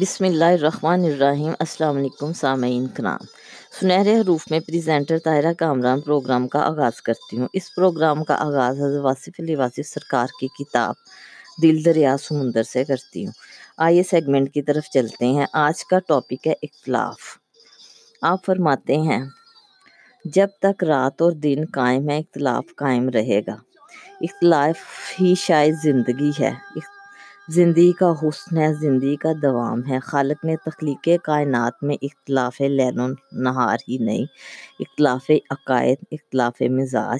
بسم اللہ الرحمن الرحیم، السلام علیکم سامعین کرام سنہرے حروف میں پریزنٹر طاہرہ کامران پروگرام کا آغاز کرتی ہوں۔ اس پروگرام کا آغاز حضرت واصف علی واصف سرکار کی کتاب دل دریا سمندر سے کرتی ہوں۔ آئیے سیگمنٹ کی طرف چلتے ہیں۔ آج کا ٹاپک ہے اختلاف۔ آپ فرماتے ہیں، جب تک رات اور دن قائم ہے، اختلاف قائم رہے گا۔ اختلاف ہی شاید زندگی ہے۔ زندگی کا حسن ہے، زندگی کا دوام ہے۔ خالق نے تخلیق کائنات میں اختلاف لین و نہار ہی نہیں، اختلاف عقائد، اختلاف مزاج،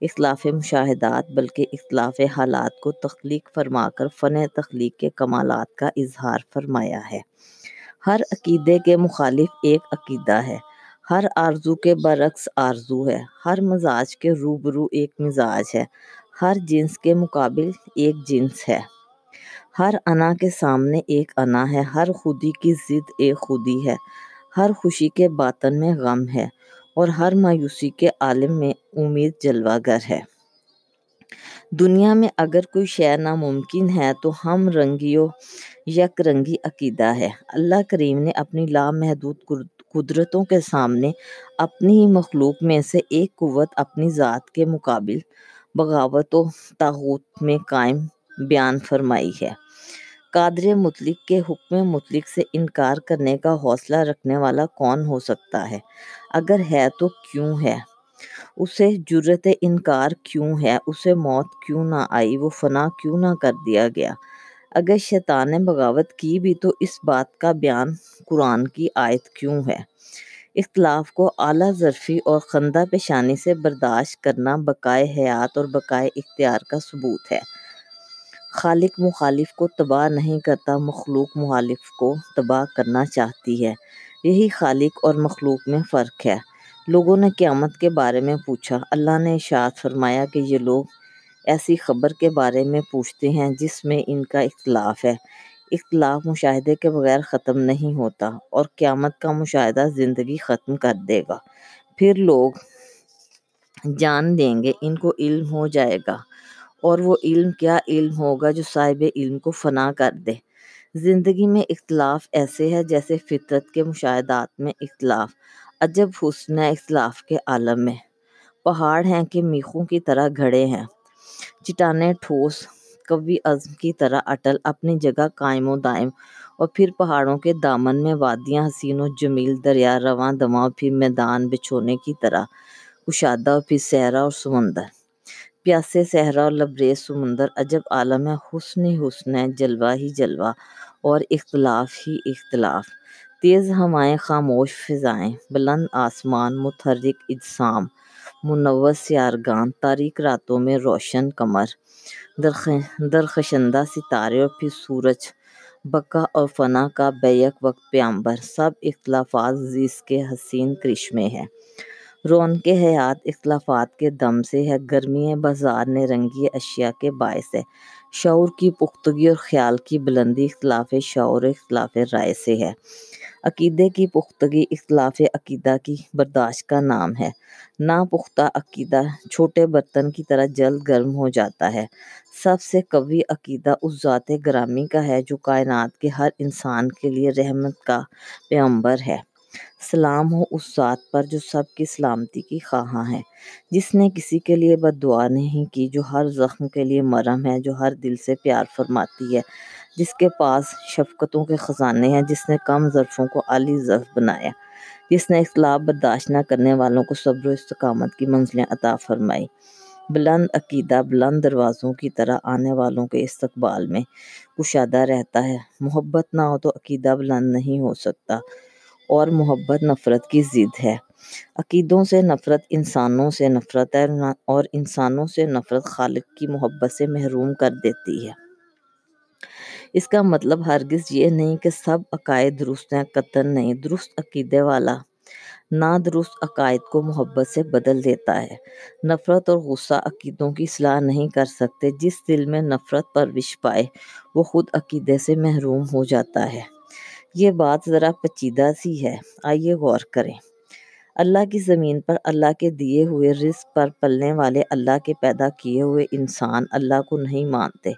اختلاف مشاہدات، بلکہ اختلاف حالات کو تخلیق فرما کر فن تخلیق کے کمالات کا اظہار فرمایا ہے۔ ہر عقیدے کے مخالف ایک عقیدہ ہے۔ ہر آرزو کے برعکس آرزو ہے۔ ہر مزاج کے روبرو ایک مزاج ہے۔ ہر جنس کے مقابل ایک جنس ہے۔ ہر انا کے سامنے ایک انا ہے، ہر خودی کی ضد ایک خودی ہے۔ ہر خوشی کے باطن میں غم ہے اور ہر مایوسی کے عالم میں امید جلوہ گر ہے۔ دنیا میں اگر کوئی شے ناممکن ہے تو ہم رنگیوں یک رنگی عقیدہ ہے۔ اللہ کریم نے اپنی لامحدود قدرتوں کے سامنے اپنی ہی مخلوق میں سے ایک قوت اپنی ذات کے مقابل بغاوت و تاغوت میں قائم بیان فرمائی ہے۔ قادر مطلق کے حکم مطلق سے انکار کرنے کا حوصلہ رکھنے والا کون ہو سکتا ہے؟ اگر ہے تو کیوں ہے؟ اسے جرت انکار کیوں ہے؟ اسے موت کیوں نہ آئی؟ وہ فنا کیوں نہ کر دیا گیا؟ اگر شیطان نے بغاوت کی بھی تو اس بات کا بیان قرآن کی آیت کیوں ہے؟ اختلاف کو اعلیٰ ظرفی اور خندہ پیشانی سے برداشت کرنا بقائے حیات اور بقائے اختیار کا ثبوت ہے۔ خالق مخالف کو تباہ نہیں کرتا، مخلوق مخالف کو تباہ کرنا چاہتی ہے۔ یہی خالق اور مخلوق میں فرق ہے۔ لوگوں نے قیامت کے بارے میں پوچھا۔ اللہ نے اشارت فرمایا کہ یہ لوگ ایسی خبر کے بارے میں پوچھتے ہیں جس میں ان کا اختلاف ہے۔ اختلاف مشاہدے کے بغیر ختم نہیں ہوتا اور قیامت کا مشاہدہ زندگی ختم کر دے گا۔ پھر لوگ جان دیں گے، ان کو علم ہو جائے گا۔ اور وہ علم کیا علم ہوگا جو صاحب علم کو فنا کر دے۔ زندگی میں اختلاف ایسے ہے جیسے فطرت کے مشاہدات میں اختلاف، عجب حسن ہے اختلاف کے عالم میں۔ پہاڑ ہیں کہ میخوں کی طرح گھڑے ہیں چٹانیں ٹھوس، قوی عزم کی طرح اٹل اپنی جگہ قائم و دائم۔ اور پھر پہاڑوں کے دامن میں وادیاں، حسین و جمیل، دریا رواں دماغ پھر میدان بچھونے کی طرح، کشادہ اور پھر صحرا اور سمندر۔ پیاسے صحرا اور لبریز، سمندر، عجب عالم ہے۔ حسن حسن ہے، جلوہ ہی جلوہ اور اختلاف ہی اختلاف۔ تیز ہوائیں، خاموش فضائیں، بلند آسمان، متحرک اجسام منور سیارگان تاریک راتوں میں روشن کمر درخشندہ ستارے اور پھر سورج۔ بقا اور فنا کا بیک وقت پیامبر۔ سب اختلافات زیس کے حسین کرشمے ہیں۔ رونق حیات اختلافات کے دم سے ہے، گرمی بازار نے رنگی اشیاء کے باعث ہے۔ شعور کی پختگی اور خیال کی بلندی اختلاف شعور اختلاف رائے سے ہے۔ عقیدے کی پختگی اختلاف عقیدہ کی برداشت کا نام ہے۔ نا پختہ عقیدہ چھوٹے برتن کی طرح جلد گرم ہو جاتا ہے۔ سب سے قوی عقیدہ اس ذات گرامی کا ہے جو کائنات کے ہر انسان کے لیے رحمت کا پیغمبر ہے۔ سلام ہو اس ذات پر جو سب کی سلامتی کی خواہاں ہے جس نے کسی کے لیے بد دعا نہیں کی، جو ہر زخم کے لیے مرم ہے، جو ہر دل سے پیار فرماتی ہے۔ جس کے پاس شفقتوں کے خزانے ہیں، جس نے کم ظرفوں کو عالی ظرف بنایا۔ جس نے اختلاف برداشت نہ کرنے والوں کو صبر و استقامت کی منزلیں عطا فرمائی۔ بلند عقیدہ، بلند دروازوں کی طرح آنے والوں کے استقبال میں کشادہ رہتا ہے۔ محبت نہ ہو تو عقیدہ بلند نہیں ہو سکتا۔ اور محبت نفرت کی ضد ہے۔ عقیدوں سے نفرت، انسانوں سے نفرت ہے اور انسانوں سے نفرت خالق کی محبت سے محروم کر دیتی ہے۔ اس کا مطلب ہرگز یہ نہیں کہ سب عقائد درست ہیں، قطن نہیں، درست عقیدے والا، نادرست عقائد کو محبت سے بدل دیتا ہے۔ نفرت اور غصہ عقیدوں کی اصلاح نہیں کر سکتے، جس دل میں نفرت پر وش پائے، وہ خود عقیدے سے محروم ہو جاتا ہے۔ یہ بات ذرا پچیدہ سی ہے۔ آئیے غور کریں۔ اللہ کی زمین پر اللہ کے دیے ہوئے رزق پر پلنے والے اللہ کے پیدا کیے ہوئے انسان اللہ کو نہیں مانتے۔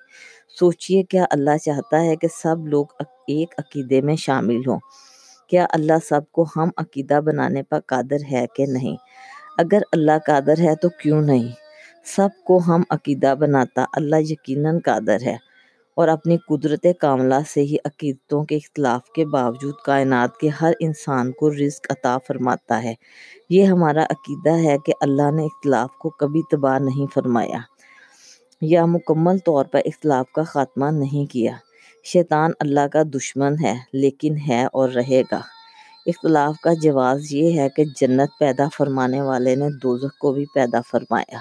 سوچئے کیا اللہ چاہتا ہے کہ سب لوگ ایک عقیدے میں شامل ہوں۔ کیا اللہ سب کو ہم عقیدہ بنانے پر قادر ہے کہ نہیں؟ اگر اللہ قادر ہے تو کیوں نہیں؟ سب کو ہم عقیدہ بناتا اللہ یقیناً قادر ہے۔ اور اپنی قدرت کاملہ سے ہی عقیدتوں کے اختلاف کے باوجود کائنات کے ہر انسان کو رزق عطا فرماتا ہے۔ یہ ہمارا عقیدہ ہے کہ اللہ نے اختلاف کو کبھی تباہ نہیں فرمایا یا مکمل طور پر اختلاف کا خاتمہ نہیں کیا۔ شیطان اللہ کا دشمن ہے، لیکن ہے اور رہے گا۔ اختلاف کا جواز یہ ہے کہ جنت پیدا فرمانے والے نے دوزخ کو بھی پیدا فرمایا۔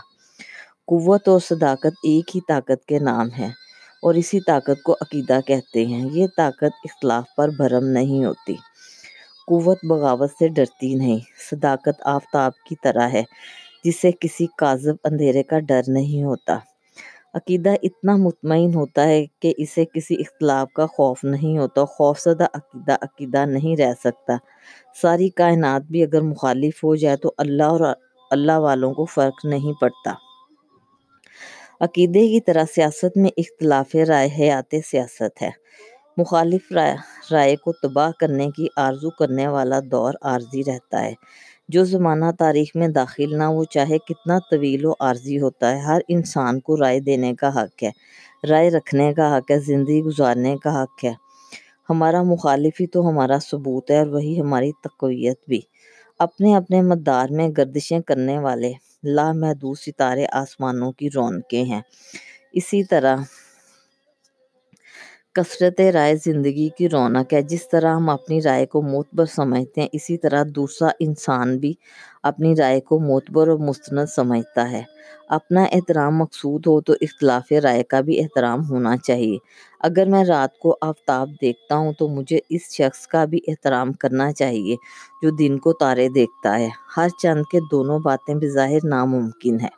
قوت اور صداقت ایک ہی طاقت کے نام ہے۔ اور اسی طاقت کو عقیدہ کہتے ہیں۔ یہ طاقت اختلاف پر بھرم نہیں ہوتی۔ قوت بغاوت سے ڈرتی نہیں۔ صداقت آفتاب کی طرح ہے، جسے کسی کاذب اندھیرے کا ڈر نہیں ہوتا۔ عقیدہ اتنا مطمئن ہوتا ہے کہ اسے کسی اختلاف کا خوف نہیں ہوتا۔ خوف زدہ عقیدہ عقیدہ نہیں رہ سکتا۔ ساری کائنات بھی اگر مخالف ہو جائے تو اللہ اور اللہ والوں کو فرق نہیں پڑتا۔ عقیدے کی طرح سیاست میں اختلاف رائے حیات سیاست ہے۔ مخالف رائے کو تباہ کرنے کی آرزو کرنے والا دور عارضی رہتا ہے۔ جو زمانہ تاریخ میں داخل نہ وہ چاہے کتنا طویل و عارضی ہوتا ہے، ہر انسان کو رائے دینے کا حق ہے۔ رائے رکھنے کا حق ہے، زندگی گزارنے کا حق ہے۔ ہمارا مخالف ہی تو ہمارا ثبوت ہے، اور وہی ہماری تقویت بھی۔ اپنے اپنے مدار میں گردشیں کرنے والے لامحدود ستارے آسمانوں کی رونقیں ہیں۔ اسی طرح کثرت رائے زندگی کی رونق ہے۔ جس طرح ہم اپنی رائے کو معتبر سمجھتے ہیں، اسی طرح دوسرا انسان بھی اپنی رائے کو معتبر اور مستند سمجھتا ہے۔ اپنا احترام مقصود ہو تو اختلاف رائے کا بھی احترام ہونا چاہیے۔ اگر میں رات کو آفتاب دیکھتا ہوں تو مجھے اس شخص کا بھی احترام کرنا چاہیے جو دن کو تارے دیکھتا ہے۔ ہر چند کے دونوں باتیں بظاہر ناممکن ہے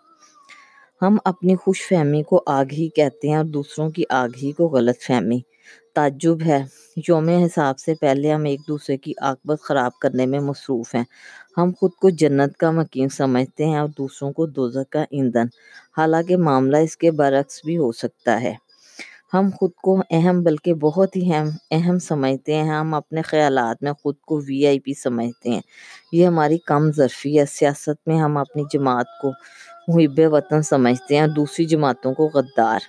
ہم اپنی خوش فہمی کو آگ ہی کہتے ہیں اور دوسروں کی آگ ہی کو غلط فہمی۔ تعجب ہے۔ یوم حساب سے پہلے ہم ایک دوسرے کی عاقبت خراب کرنے میں مصروف ہیں۔ ہم خود کو جنت کا مکین سمجھتے ہیں اور دوسروں کو دوزخ کا ایندھن۔ حالانکہ معاملہ اس کے برعکس بھی ہو سکتا ہے۔ ہم خود کو اہم بلکہ بہت ہی اہم اہم سمجھتے ہیں۔ ہم اپنے خیالات میں خود کو وی آئی پی سمجھتے ہیں۔ یہ ہماری کم ظرفی ہے۔ سیاست میں ہم اپنی جماعت کو محب وطن سمجھتے ہیں۔ اور دوسری جماعتوں کو غدار۔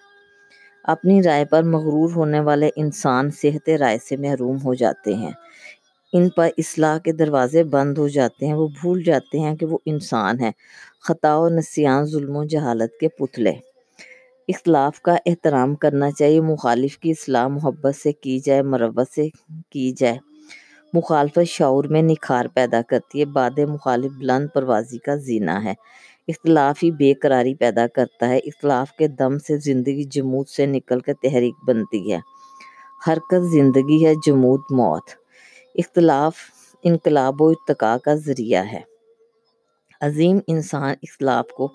اپنی رائے پر مغرور ہونے والے انسان صحت رائے سے محروم ہو جاتے ہیں۔ ان پر اصلاح کے دروازے بند ہو جاتے ہیں۔ وہ بھول جاتے ہیں کہ وہ انسان ہے خطا و نسیان، ظلم و جہالت کے پتلے۔ اختلاف کا احترام کرنا چاہیے۔ مخالف کی اصلاح محبت سے کی جائے، مروت سے کی جائے۔ مخالفت شعور میں نکھار پیدا کرتی ہے۔ باد مخالف بلند پروازی کا زینہ ہے۔ اختلاف ہی بے قراری پیدا کرتا ہے۔ اختلاف کے دم سے زندگی جمود سے نکل کر تحریک بنتی ہے۔ حرکت زندگی ہے، جمود موت۔ اختلاف انقلاب و ارتقاء کا ذریعہ ہے۔ عظیم انسان اختلاف کو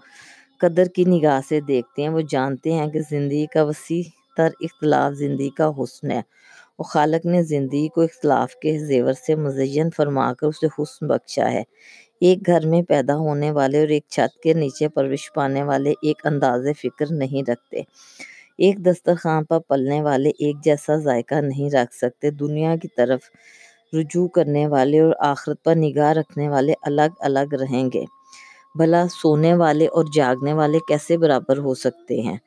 قدر کی نگاہ سے دیکھتے ہیں، وہ جانتے ہیں کہ زندگی کا وسیع تر اختلاف زندگی کا حسن ہے۔ اور خالق نے زندگی کو اختلاف کے زیور سے مزین فرما کر اسے حسن بخشا ہے۔ ایک گھر میں پیدا ہونے والے اور ایک چھت کے نیچے پرورش پانے والے ایک انداز فکر نہیں رکھتے۔ ایک دسترخوان پر پلنے والے ایک جیسا ذائقہ نہیں رکھ سکتے۔ دنیا کی طرف رجوع کرنے والے اور آخرت پر نگاہ رکھنے والے الگ الگ رہیں گے۔ بھلا سونے والے اور جاگنے والے کیسے برابر ہو سکتے ہیں؟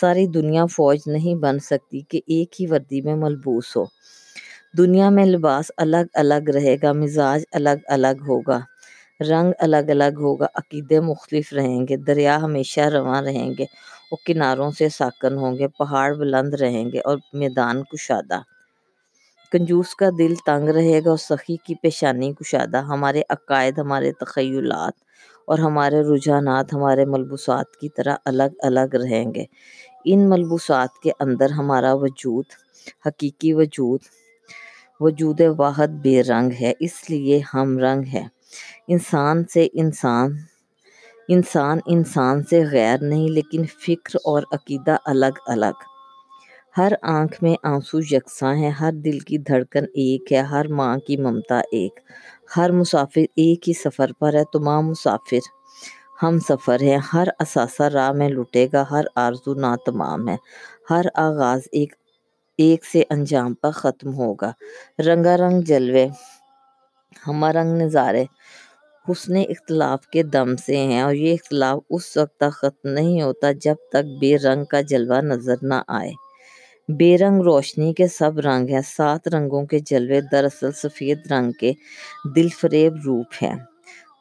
ساری دنیا فوج نہیں بن سکتی کہ ایک ہی وردی میں ملبوس ہو۔ دنیا میں لباس الگ الگ رہے گا، مزاج الگ الگ ہوگا، رنگ الگ الگ ہوگا، عقیدے مختلف رہیں گے، دریا ہمیشہ رواں رہیں گے اور کناروں سے ساکن ہوں گے، پہاڑ بلند رہیں گے اور میدان کشادہ۔ کنجوس کا دل تنگ رہے گا اور سخی کی پیشانی کشادہ۔ ہمارے عقائد، ہمارے تخیلات اور ہمارے رجحانات ہمارے ملبوسات کی طرح الگ الگ رہیں گے۔ ان ملبوسات کے اندر ہمارا وجود، حقیقی وجود وجود واحد بے رنگ ہے، اس لیے ہم رنگ ہے انسان سے انسان انسان انسان سے غیر نہیں، لیکن فکر اور عقیدہ الگ الگ۔ ہر آنکھ میں آنسو یکساں ہے ہر دل کی دھڑکن ایک ہے، ہر ماں کی ممتا ایک۔ ہر مسافر ایک ہی سفر پر ہے، تمام مسافر ہم سفر ہیں۔ ہر اثاثہ راہ میں لٹے گا، ہر آرزو نا تمام ہے۔ ہر آغاز ایک ایک سے انجام پر ختم ہوگا۔ رنگا رنگ جلوے ہمارنگ رنگ نظارے۔ حسن اختلاف کے دم سے ہیں اور یہ اختلاف اس وقت تک ختم نہیں ہوتا جب تک بے رنگ کا جلوہ نظر نہ آئے۔ بے رنگ روشنی کے سب رنگ ہیں، سات رنگوں کے جلوے دراصل سفید رنگ کے دل فریب روپ ہیں۔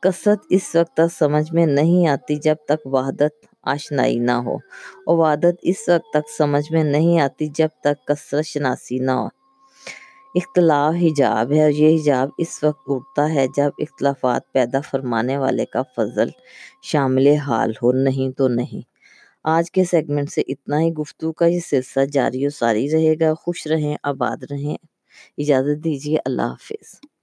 کثرت اس وقت تک سمجھ میں نہیں آتی جب تک وحدت آشنائی نہ ہو۔ اور وحدت اس وقت تک سمجھ میں نہیں آتی جب تک کثرت شناسی نہ ہو۔ اختلاف حجاب ہے اور یہ حجاب اس وقت اٹھتا ہے جب اختلافات پیدا فرمانے والے کا فضل شامل حال ہو، نہیں تو نہیں۔ آج کے سیگمنٹ سے اتنا ہی گفتگو کا یہ سلسلہ جاری و ساری رہے گا۔ خوش رہیں، آباد رہیں۔ اجازت دیجیے، اللہ حافظ۔